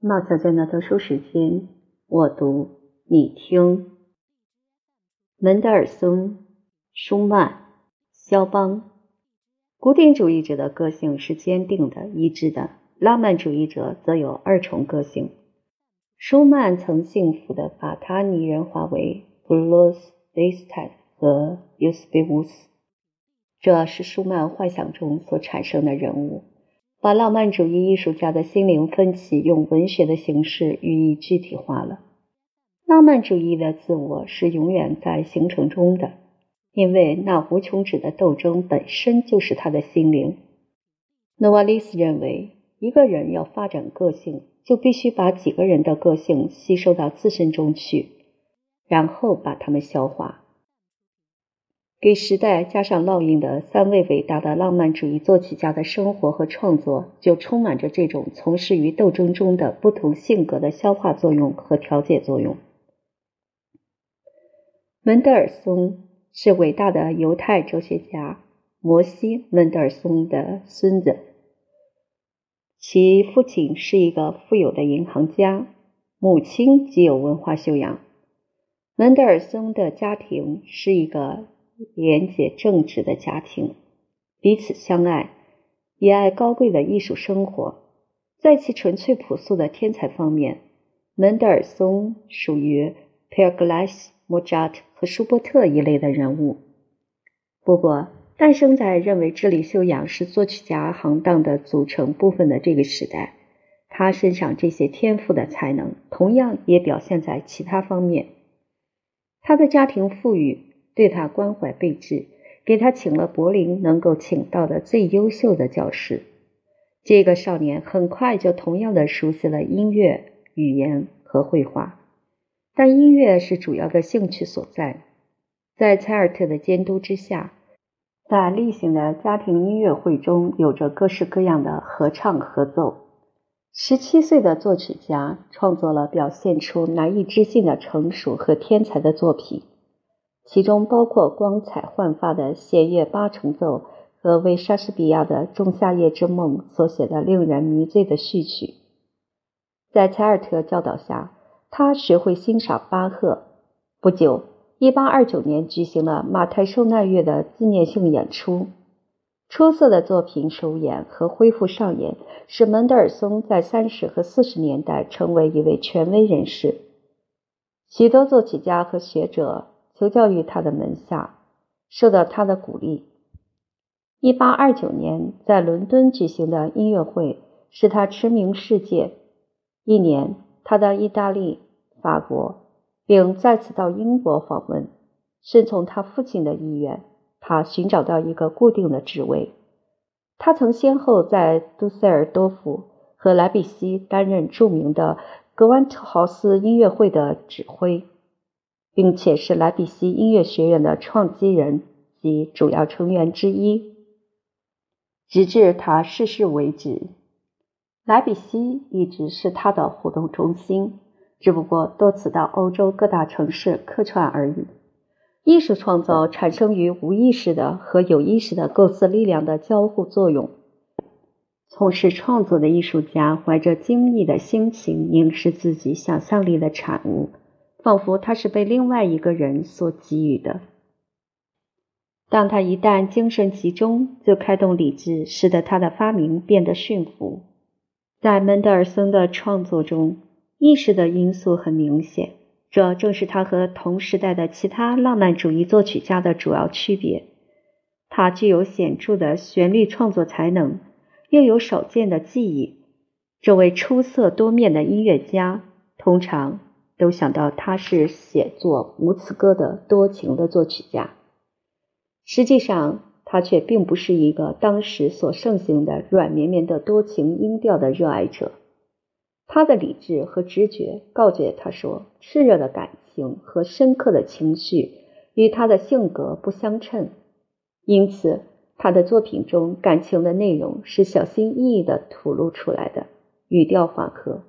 冒小娟的读书时间，我读你听。门德尔松、舒曼、肖邦，古典主义者的个性是坚定的、一致的；浪漫主义者则有二重个性。舒曼曾幸福地把他拟人化为布鲁斯·雷斯坦和尤斯比乌斯，这是舒曼幻想中所产生的人物。把浪漫主义艺术家的心灵分歧用文学的形式予以具体化了。浪漫主义的自我是永远在形成中的，因为那无穷止的斗争本身就是他的心灵。诺瓦利斯认为，一个人要发展个性，就必须把几个人的个性吸收到自身中去，然后把他们消化。给时代加上烙印的三位伟大的浪漫主义作曲家的生活和创作，就充满着这种从事于斗争中的不同性格的消化作用和调节作用。门德尔松是伟大的犹太哲学家摩西·门德尔松的孙子，其父亲是一个富有的银行家，母亲极有文化修养。门德尔松的家庭是一个。廉洁正直的家庭，彼此相爱，也爱高贵的艺术生活。在其纯粹朴素的天才方面，门德尔松属于佩尔格莱斯、莫扎特和舒伯特一类的人物。不过，诞生在认为智力修养是作曲家行当的组成部分的这个时代，他身上这些天赋的才能，同样也表现在其他方面。他的家庭富裕。对他关怀备至，给他请了柏林能够请到的最优秀的教师。这个少年很快就同样的熟悉了音乐、语言和绘画，但音乐是主要的兴趣所在。在采尔特的监督之下，在例行的家庭音乐会中，有着各式各样的合唱合奏。十七岁的作曲家创作了表现出难以置信的成熟和天才的作品。其中包括光彩焕发的弦乐八重奏和为莎士比亚的《仲夏夜之梦》所写的令人迷醉的序曲。在采尔特教导下，他学会欣赏巴赫。不久，1829年举行了马太受难月的纪念性演出。出色的作品首演和恢复上演，使门德尔松在三十和四十年代成为一位权威人士。许多作曲家和学者。求教于他的门下，受到他的鼓励。一八二九年在伦敦举行的音乐会使他驰名世界。一年，他到意大利、法国，并再次到英国访问。顺从他父亲的意愿，他寻找到一个固定的职位。他曾先后在杜塞尔多夫和莱比锡担任著名的格万特豪斯音乐会的指挥。并且是莱比锡音乐学院的创基人及主要成员之一，直至他逝世为止。莱比锡一直是他的活动中心，只不过多次到欧洲各大城市客串而已。艺术创造产生于无意识的和有意识的构思力量的交互作用。从事创作的艺术家怀着惊异的心情凝视自己想象力的产物。仿佛他是被另外一个人所给予的。当他一旦精神集中，就开动理智，使得他的发明变得驯服。在门德尔松的创作中，意识的因素很明显，这正是他和同时代的其他浪漫主义作曲家的主要区别。他具有显著的旋律创作才能，又有少见的技艺。这位出色多面的音乐家，通常。都想到他是写作无词歌的多情的作曲家，实际上他却并不是一个当时所盛行的软绵绵的多情音调的热爱者。他的理智和直觉告诫他说，炽热的感情和深刻的情绪与他的性格不相称，因此他的作品中感情的内容是小心翼翼地吐露出来的，语调缓和。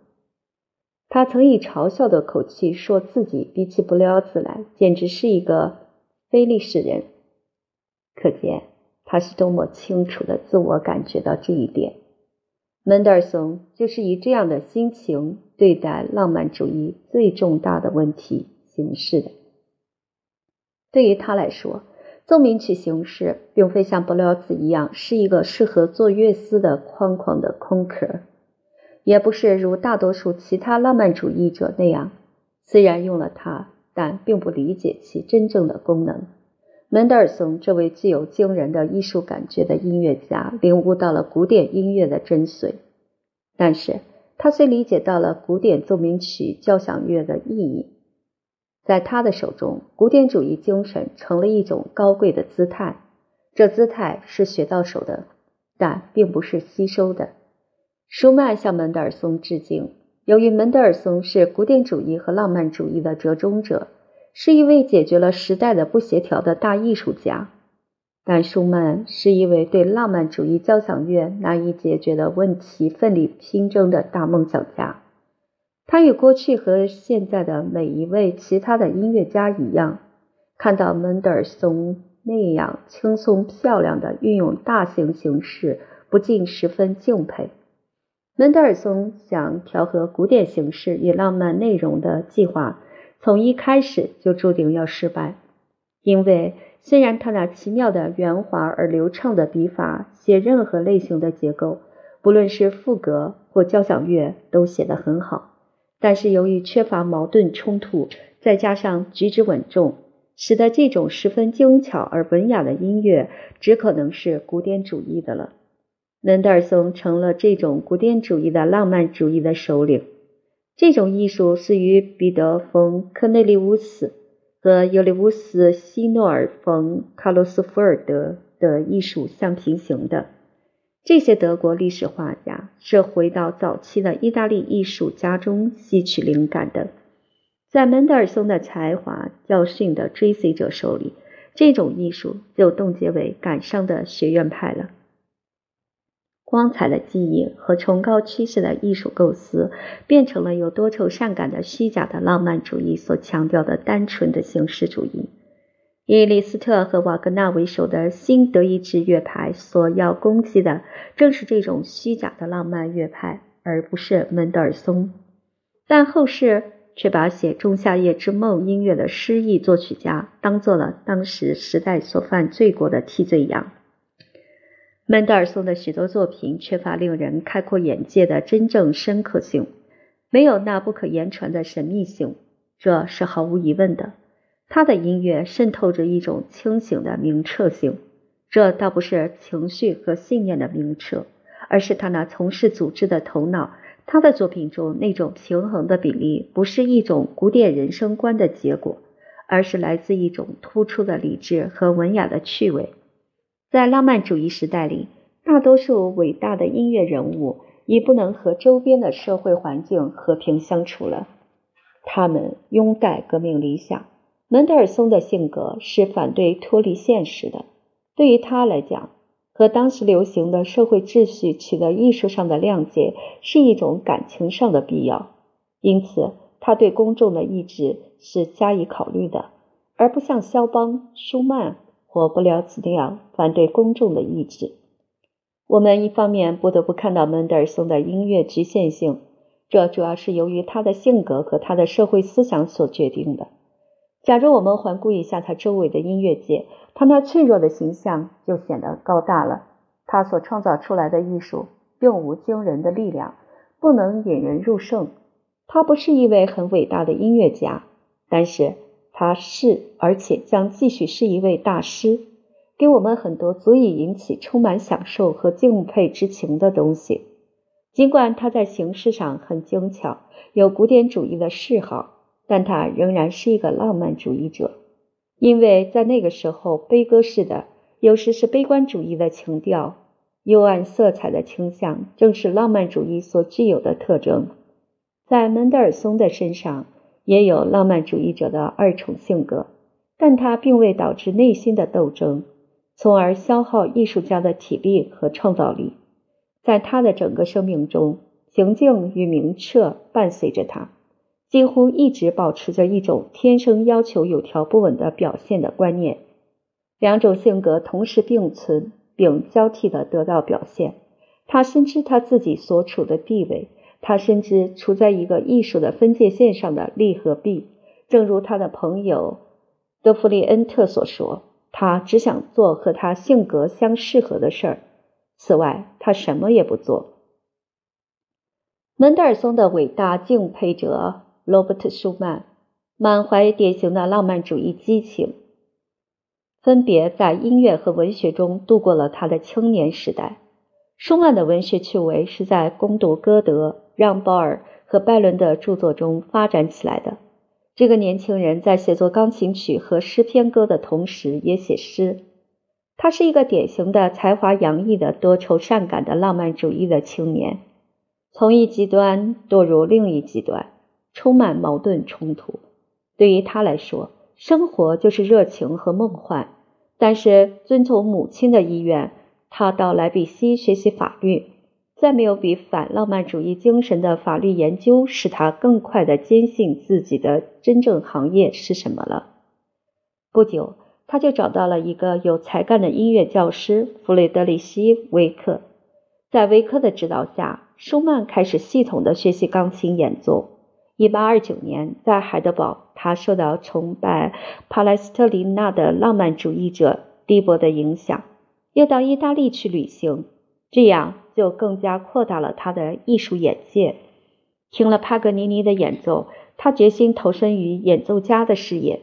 他曾以嘲笑的口气说自己比起布廖兹来，简直是一个非历史人。可见他是多么清楚的自我感觉到这一点。门德尔松就是以这样的心情对待浪漫主义最重大的问题形式的。对于他来说，奏鸣曲形式并非像布廖兹一样是一个适合做乐思的宽广的空壳，也不是如大多数其他浪漫主义者那样，虽然用了它，但并不理解其真正的功能。门德尔松这位具有惊人的艺术感觉的音乐家，领悟到了古典音乐的真髓，但是他虽理解到了古典奏鸣曲交响乐的意义，在他的手中，古典主义精神成了一种高贵的姿态，这姿态是学到手的，但并不是吸收的。舒曼向门德尔松致敬，由于门德尔松是古典主义和浪漫主义的折中者。是一位解决了时代的不协调的大艺术家，但舒曼是一位对浪漫主义交响乐难以解决的问题奋力拼争的大梦想家。他与过去和现在的每一位其他的音乐家一样，看到门德尔松那样轻松漂亮的运用大型形式，不禁十分敬佩。门德尔松想调和古典形式与浪漫内容的计划。从一开始就注定要失败，因为虽然他那奇妙的圆滑而流畅的笔法写任何类型的结构，不论是赋格或交响乐都写得很好，但是由于缺乏矛盾冲突，再加上举止稳重，使得这种十分精巧而文雅的音乐只可能是古典主义的了。门德尔松成了这种古典主义的浪漫主义的首领。这种艺术是与彼得·冯·科内利乌斯和尤利乌斯·希诺尔·冯·卡洛斯·福尔德的艺术相平行的。这些德国历史画家是回到早期的意大利艺术家中吸取灵感的。在门德尔松的才华教训的追随者手里，这种艺术就冻结为感伤的学院派了。光彩的记忆和崇高趋势的艺术构思，变成了有多愁善感的虚假的浪漫主义所强调的单纯的形式主义。以李斯特和瓦格纳为首的新德意志乐派所要攻击的，正是这种虚假的浪漫乐派，而不是门德尔松。但后世却把写《仲夏夜之梦》音乐的诗意作曲家，当做了当时时代所犯罪过的替罪羊。门德尔松的许多作品缺乏令人开阔眼界的真正深刻性，没有那不可言传的神秘性，这是毫无疑问的。他的音乐渗透着一种清醒的明澈性，这倒不是情绪和信念的明澈，而是他那从事组织的头脑。他的作品中那种平衡的比例，不是一种古典人生观的结果，而是来自一种突出的理智和文雅的趣味。在浪漫主义时代里，大多数伟大的音乐人物已不能和周边的社会环境和平相处了。他们拥戴革命理想。门德尔松的性格是反对脱离现实的。对于他来讲，和当时流行的社会秩序取得艺术上的谅解是一种感情上的必要。因此，他对公众的意志是加以考虑的，而不像肖邦、舒曼。或不了此那样反对公众的意志。我们一方面不得不看到门德尔松的音乐局限性，这主要是由于他的性格和他的社会思想所决定的。假如我们环顾一下他周围的音乐界，他那脆弱的形象就显得高大了。他所创造出来的艺术并无惊人的力量，不能引人入胜。他不是一位很伟大的音乐家，但是。他是，而且将继续是一位大师，给我们很多足以引起充满享受和敬佩之情的东西。尽管他在形式上很精巧，有古典主义的嗜好，但他仍然是一个浪漫主义者，因为在那个时候，悲歌式的，有时是悲观主义的情调，幽暗色彩的倾向，正是浪漫主义所具有的特征。在门德尔松的身上。也有浪漫主义者的二重性格，但他并未导致内心的斗争，从而消耗艺术家的体力和创造力。在他的整个生命中，平静与明澈伴随着他，几乎一直保持着一种天生要求有条不紊的表现的观念。两种性格同时并存并交替的得到表现，他深知他自己所处的地位，他深知处在一个艺术的分界线上的利和弊。正如他的朋友德弗里恩特所说，他只想做和他性格相适合的事儿，此外他什么也不做。门德尔松的伟大敬佩者罗伯特·舒曼，满怀典型的浪漫主义激情，分别在音乐和文学中度过了他的青年时代。舒曼的文学趣味是在攻读歌德、让·鲍尔和拜伦的著作中发展起来的。这个年轻人在写作钢琴曲和诗篇歌的同时，也写诗。他是一个典型的才华洋溢的多愁善感的浪漫主义的青年。从一极端堕入另一极端，充满矛盾冲突。对于他来说，生活就是热情和梦幻。但是，遵从母亲的意愿，他到莱比锡学习法律。再没有比反浪漫主义精神的法律研究使他更快地坚信自己的真正行业是什么了。不久，他就找到了一个有才干的音乐教师弗雷德里希·维克。在维克的指导下，舒曼开始系统地学习钢琴演奏。1829年，在海德堡，他受到崇拜帕莱斯特琳娜的浪漫主义者蒂博的影响，又到意大利去旅行，这样就更加扩大了他的艺术眼界。听了帕格尼尼的演奏，他决心投身于演奏家的事业。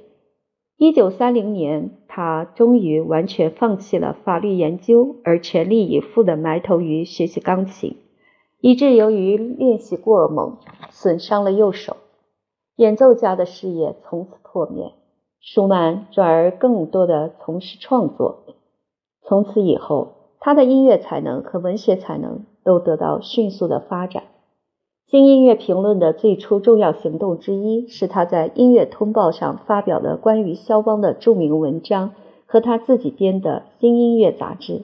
一九三零年，他终于完全放弃了法律研究，而全力以赴地埋头于学习钢琴，以致由于练习过猛，损伤了右手。演奏家的事业从此破灭。舒曼转而更多地从事创作。从此以后，他的音乐才能和文学才能都得到迅速的发展。新音乐评论的最初重要行动之一是他在《音乐通报》上发表的关于肖邦的著名文章和他自己编的新音乐杂志。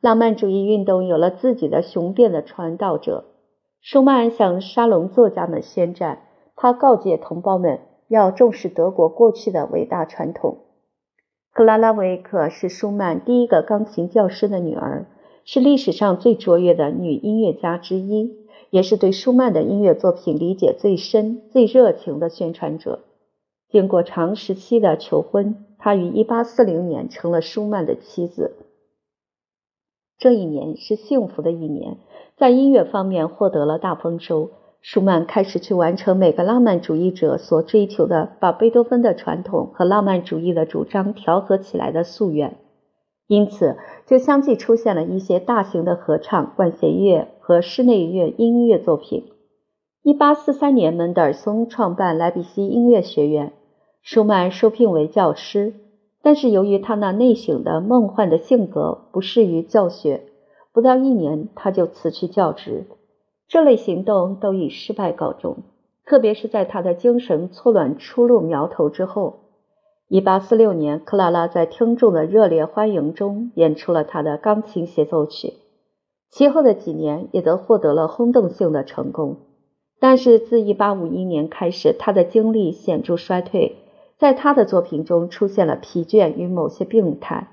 浪漫主义运动有了自己的雄辩的传道者。舒曼向沙龙作家们宣战，他告诫同胞们要重视德国过去的伟大传统。克拉拉维克是舒曼第一个钢琴教师的女儿，是历史上最卓越的女音乐家之一。也是对舒曼的音乐作品理解最深、最热情的宣传者。经过长时期的求婚，他于1840年成了舒曼的妻子。这一年是幸福的一年，在音乐方面获得了大丰收。舒曼开始去完成每个浪漫主义者所追求的，把贝多芬的传统和浪漫主义的主张调和起来的夙愿。因此，就相继出现了一些大型的合唱、管弦乐和室内乐音乐作品。1843年，门德尔松创办莱比锡音乐学院，舒曼受聘为教师。但是由于他那内省的梦幻的性格不适于教学，不到一年他就辞去教职。这类行动都以失败告终，特别是在他的精神错乱初露苗头之后。一八四六年，克拉拉在听众的热烈欢迎中演出了他的钢琴协奏曲。其后的几年也都获得了轰动性的成功。但是自一八五一年开始，他的精力显著衰退，在他的作品中出现了疲倦与某些病态。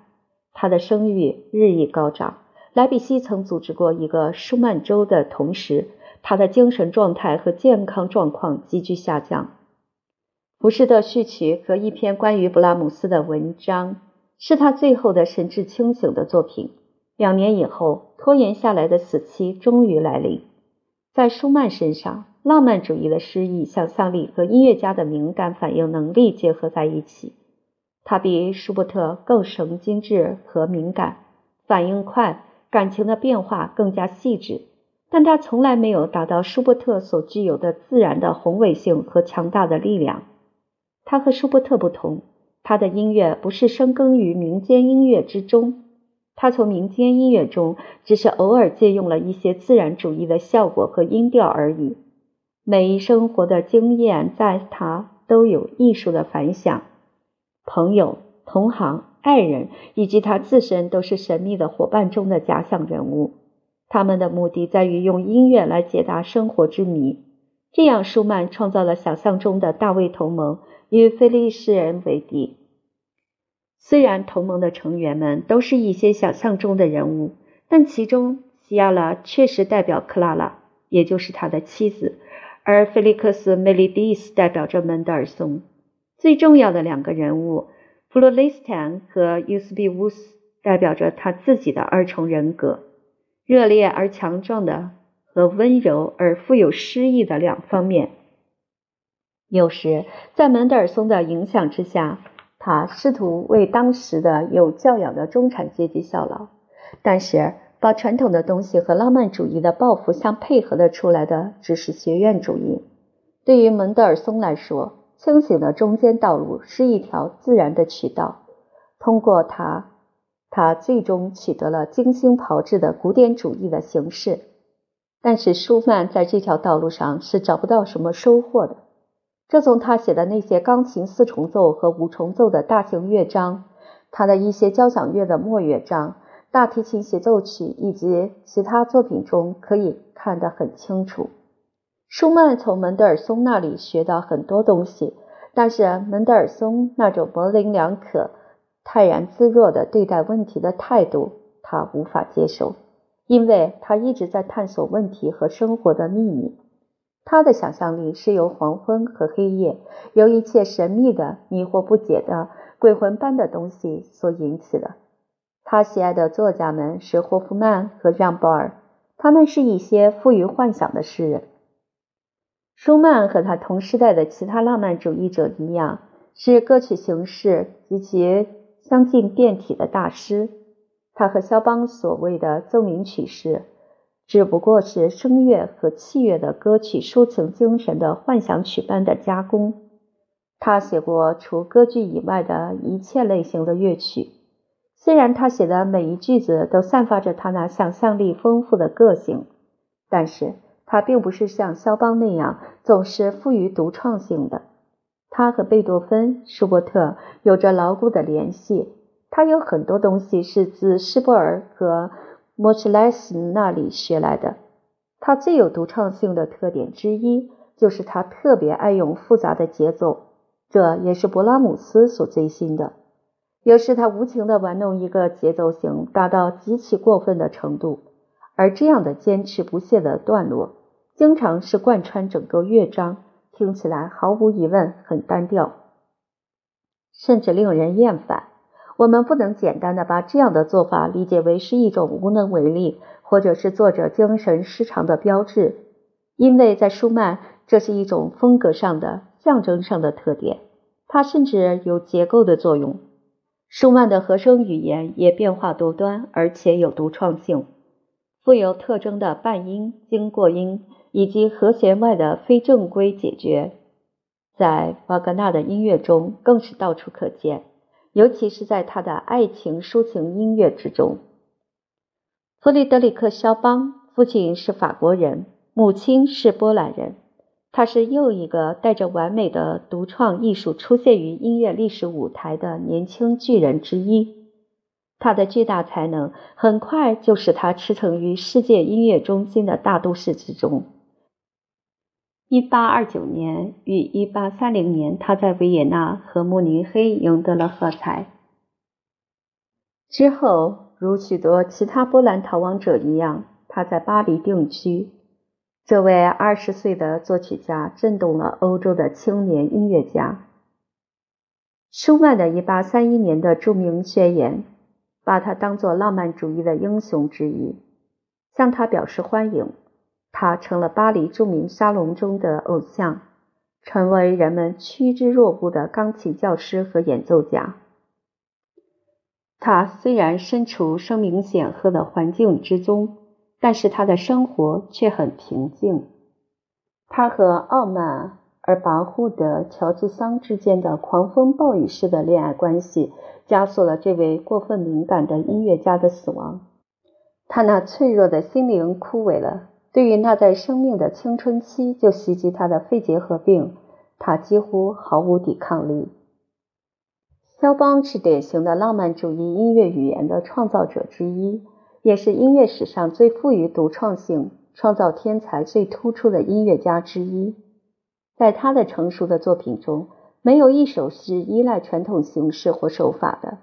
他的声誉日益高涨。莱比锡曾组织过一个舒曼周的同时，他的精神状态和健康状况急剧下降。浮士德序曲和一篇关于布拉姆斯的文章是他最后的神志清醒的作品。两年以后，拖延下来的死期终于来临。在舒曼身上，浪漫主义的诗意、想象力和音乐家的敏感反应能力结合在一起。他比舒伯特更神经质和敏感，反应快，感情的变化更加细致。但他从来没有达到舒伯特所具有的自然的宏伟性和强大的力量。他和舒伯特不同，他的音乐不是深耕于民间音乐之中，他从民间音乐中只是偶尔借用了一些自然主义的效果和音调而已。每一生活的经验在他都有艺术的反响，朋友、同行、爱人以及他自身都是神秘的伙伴中的假想人物。他们的目的在于用音乐来解答生活之谜。这样，舒曼创造了想象中的大卫同盟。与菲利士人为敌。虽然同盟的成员们都是一些想象中的人物，但其中西亚拉确实代表克拉拉，也就是他的妻子，而菲利克斯·梅利蒂斯代表着门德尔松。最重要的两个人物，弗洛雷斯坦和尤斯比乌斯，代表着他自己的二重人格，热烈而强壮的和温柔而富有诗意的两方面。有时，在门德尔松的影响之下，他试图为当时的有教养的中产阶级效劳，但是把传统的东西和浪漫主义的抱负相配合的出来的只是学院主义。对于门德尔松来说，清醒的中间道路是一条自然的渠道，通过它，他最终取得了精心炮制的古典主义的形式。但是舒曼在这条道路上是找不到什么收获的。这从他写的那些钢琴四重奏和五重奏的大型乐章，他的一些交响乐的末乐章、大提琴协奏曲以及其他作品中可以看得很清楚。舒曼从门德尔松那里学到很多东西，但是门德尔松那种模棱两可、泰然自若的对待问题的态度，他无法接受，因为他一直在探索问题和生活的秘密。他的想象力是由黄昏和黑夜，由一切神秘的、迷惑不解的、鬼魂般的东西所引起的。他喜爱的作家们是霍夫曼和让·鲍尔，他们是一些富于幻想的诗人。舒曼和他同时代的其他浪漫主义者一样，是歌曲形式及其相近变体的大师。他和肖邦所谓的奏鸣曲式。只不过是声乐和器乐的歌曲抒情精神的幻想曲般的加工。他写过除歌剧以外的一切类型的乐曲。虽然他写的每一句子都散发着他那想象力丰富的个性，但是他并不是像肖邦那样总是富于独创性的。他和贝多芬、舒伯特有着牢固的联系。他有很多东西是自施波尔和。莫切莱斯那里学来的，他最有独创性的特点之一就是他特别爱用复杂的节奏，这也是勃拉姆斯所最新的。有时他无情地玩弄一个节奏型达到极其过分的程度，而这样的坚持不懈的段落，经常是贯穿整个乐章，听起来毫无疑问很单调，甚至令人厌烦。我们不能简单的把这样的做法理解为是一种无能为力，或者是作者精神失常的标志，因为在舒曼，这是一种风格上的、象征上的特点，它甚至有结构的作用。舒曼的和声语言也变化多端，而且有独创性，富有特征的半音、经过音以及和弦外的非正规解决，在瓦格纳的音乐中更是到处可见。尤其是在他的爱情抒情音乐之中，弗里德里克·肖邦父亲是法国人，母亲是波兰人。他是又一个带着完美的独创艺术出现于音乐历史舞台的年轻巨人之一。他的巨大才能很快就使他驰骋于世界音乐中心的大都市之中。一八二九年与一八三零年，他在维也纳和慕尼黑赢得了喝彩。之后，如许多其他波兰逃亡者一样，他在巴黎定居。这位二十岁的作曲家震动了欧洲的青年音乐家。舒曼的一八三一年的著名宣言，把他当作浪漫主义的英雄之一，向他表示欢迎。他成了巴黎著名沙龙中的偶像，成为人们趋之若鹜的钢琴教师和演奏家。他虽然身处声名显赫的环境之中，但是他的生活却很平静。他和傲慢而跋扈的乔治桑之间的狂风暴雨式的恋爱关系，加速了这位过分敏感的音乐家的死亡。他那脆弱的心灵枯萎了。对于那在生命的青春期就袭击他的肺结核病，他几乎毫无抵抗力。肖邦是典型的浪漫主义音乐语言的创造者之一，也是音乐史上最富于独创性、创造天才最突出的音乐家之一。在他的成熟的作品中，没有一首是依赖传统形式或手法的。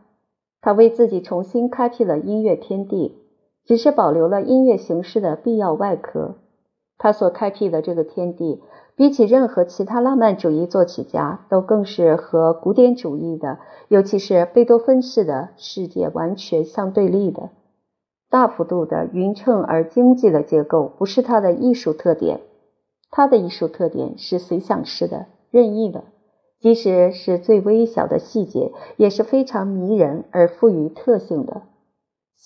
他为自己重新开辟了音乐天地。只是保留了音乐形式的必要外壳。他所开辟的这个天地，比起任何其他浪漫主义作曲家，都更是和古典主义的，尤其是贝多芬式的世界完全相对立的。大幅度的匀称而经济的结构不是他的艺术特点，他的艺术特点是随想式的、任意的，即使是最微小的细节，也是非常迷人而富于特性的。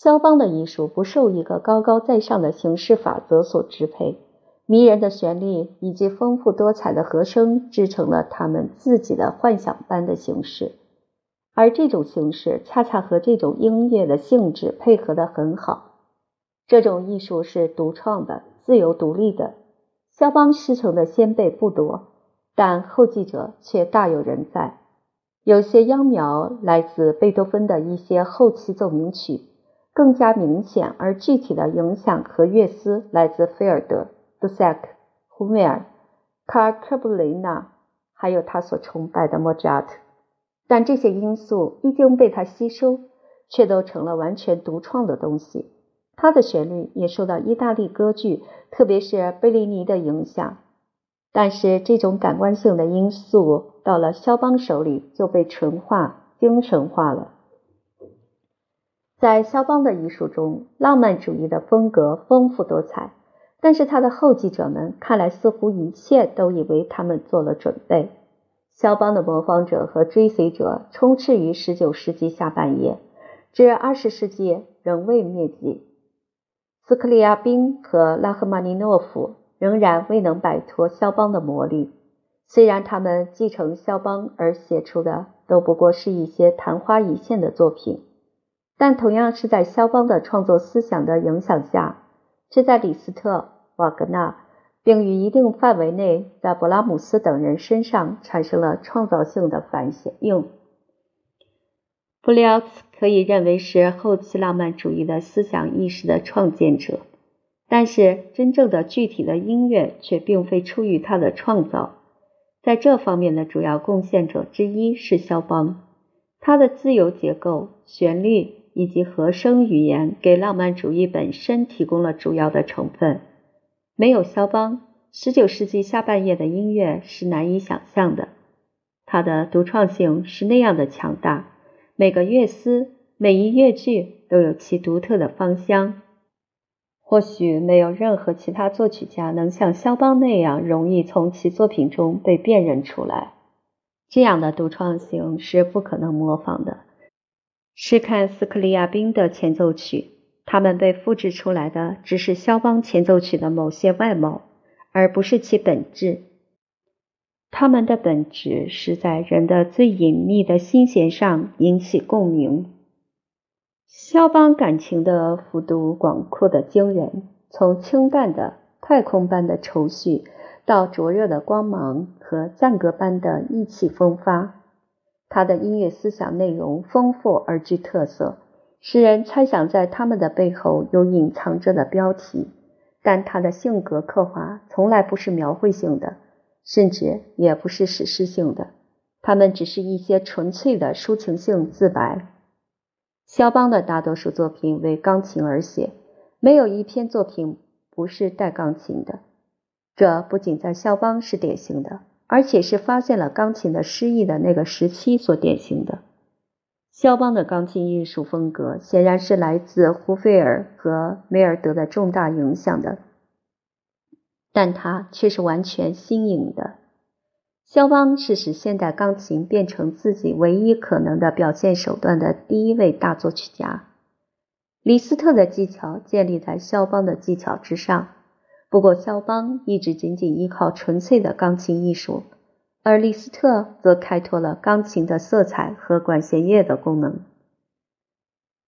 肖邦的艺术不受一个高高在上的形式法则所支配。迷人的旋律以及丰富多彩的和声织成了他们自己的幻想般的形式，而这种形式恰恰和这种音乐的性质配合得很好。这种艺术是独创的、自由独立的。肖邦师承的先辈不多，但后继者却大有人在。有些秧苗来自贝多芬的一些后期奏鸣曲，更加明显而具体的影响和乐思来自菲尔德。杜塞克、胡梅尔、卡尔科布雷纳，还有他所崇拜的莫扎特，但这些因素一经被他吸收，却都成了完全独创的东西。他的旋律也受到意大利歌剧，特别是贝利尼的影响，但是这种感官性的因素到了肖邦手里就被纯化、精神化了。在肖邦的艺术中，浪漫主义的风格丰富多彩。但是他的后继者们看来似乎一切都以为他们做了准备。肖邦的模仿者和追随者充斥于19世纪下半叶，至20世纪仍未灭迹。斯克里亚宾和拉赫玛尼诺夫仍然未能摆脱肖邦的魔力，虽然他们继承肖邦而写出的都不过是一些昙花一现的作品，但同样是在肖邦的创作思想的影响下。这在李斯特、瓦格纳，并于一定范围内在勃拉姆斯等人身上产生了创造性的反响应。布里奥斯可以认为是后期浪漫主义的思想意识的创建者，但是真正的具体的音乐却并非出于他的创造。在这方面的主要贡献者之一是肖邦，他的自由结构、旋律。以及和声语言给浪漫主义本身提供了主要的成分。没有肖邦，19世纪下半叶的音乐是难以想象的。它的独创性是那样的强大，每个乐思、每一乐句都有其独特的芳香。或许没有任何其他作曲家能像肖邦那样容易从其作品中被辨认出来。这样的独创性是不可能模仿的。试看斯克里亚宾的前奏曲，他们被复制出来的只是肖邦前奏曲的某些外貌，而不是其本质。他们的本质是在人的最隐秘的心弦上引起共鸣。肖邦感情的幅度广阔的惊人，从清淡的太空般的愁绪，到灼热的光芒和赞歌般的意气风发。他的音乐思想内容丰富而具特色，使人猜想在他们的背后有隐藏着的标题。但他的性格刻画从来不是描绘性的，甚至也不是史诗性的，他们只是一些纯粹的抒情性自白。肖邦的大多数作品为钢琴而写，没有一篇作品不是带钢琴的。这不仅在肖邦是典型的。而且是发现了钢琴的诗意的那个时期所典型的。肖邦的钢琴艺术风格显然是来自胡费尔和梅尔德的重大影响的，但它却是完全新颖的。肖邦是使现代钢琴变成自己唯一可能的表现手段的第一位大作曲家。李斯特的技巧建立在肖邦的技巧之上。不过，肖邦一直仅仅依靠纯粹的钢琴艺术，而李斯特则开拓了钢琴的色彩和管弦乐的功能。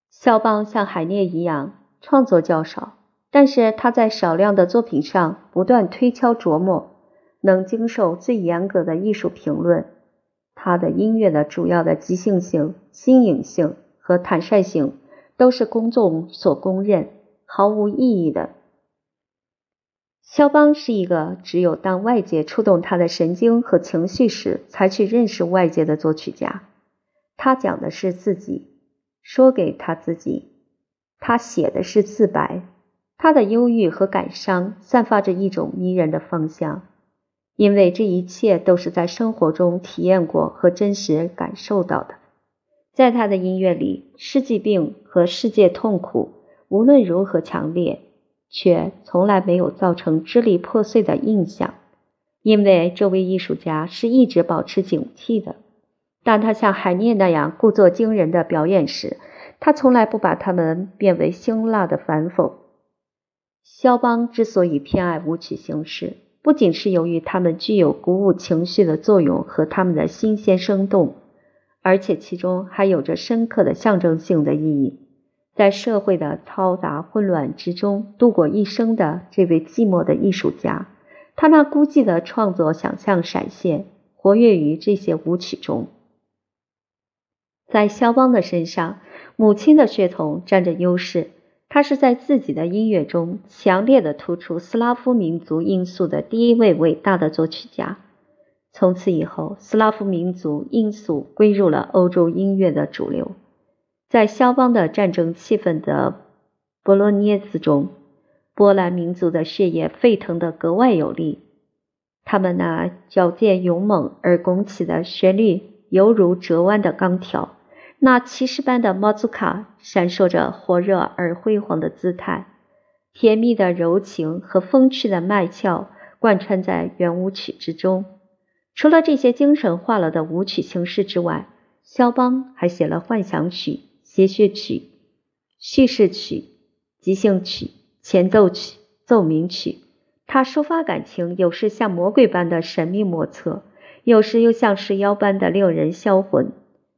肖邦像海涅一样创作较少，但是他在少量的作品上不断推敲琢磨，能经受最严格的艺术评论。他的音乐的主要的即兴性、新颖性和坦率性都是公众所公认毫无意义的。肖邦是一个只有当外界触动他的神经和情绪时，才去认识外界的作曲家。他讲的是自己，说给他自己。他写的是自白，他的忧郁和感伤散发着一种迷人的芳香，因为这一切都是在生活中体验过和真实感受到的。在他的音乐里，世纪病和世界痛苦无论如何强烈，却从来没有造成支离破碎的印象，因为这位艺术家是一直保持警惕的。当他像海涅那样故作惊人的表演时，他从来不把他们变为辛辣的反讽。肖邦之所以偏爱舞曲形式，不仅是由于他们具有鼓舞情绪的作用和他们的新鲜生动。而且其中还有着深刻的象征性的意义。在社会的嘈杂混乱之中度过一生的这位寂寞的艺术家，他那孤寂的创作想象闪现，活跃于这些舞曲中。在肖邦的身上，母亲的血统占着优势。他是在自己的音乐中强烈的突出斯拉夫民族因素的第一位伟大的作曲家。从此以后，斯拉夫民族因素归入了欧洲音乐的主流。在肖邦的战争气氛的波罗涅兹中，波兰民族的血液沸腾得格外有力。他们那矫健勇猛而拱起的旋律，犹如折弯的钢条；那骑士般的莫祖卡，闪烁着火热而辉煌的姿态。甜蜜的柔情和风趣的脉俏，贯穿在圆舞曲之中。除了这些精神化了的舞曲形式之外，肖邦还写了幻想曲、谐谑曲、叙事曲、即兴曲、前奏曲、奏鸣曲。他抒发感情，有时像魔鬼般的神秘莫测，有时又像石妖般的令人销魂，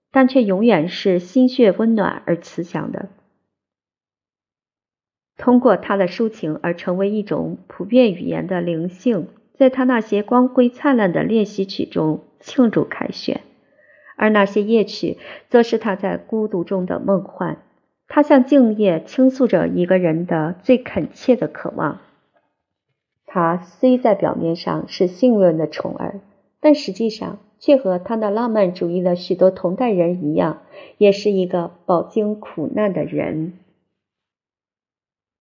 但却永远是心血温暖而慈祥的。通过他的抒情而成为一种普遍语言的灵性。在他那些光辉灿烂的练习曲中庆祝凯旋，而那些夜曲则是他在孤独中的梦幻。他向静夜倾诉着一个人的最恳切的渴望。他虽在表面上是幸运的宠儿，但实际上却和他那浪漫主义的许多同代人一样，也是一个饱经苦难的人。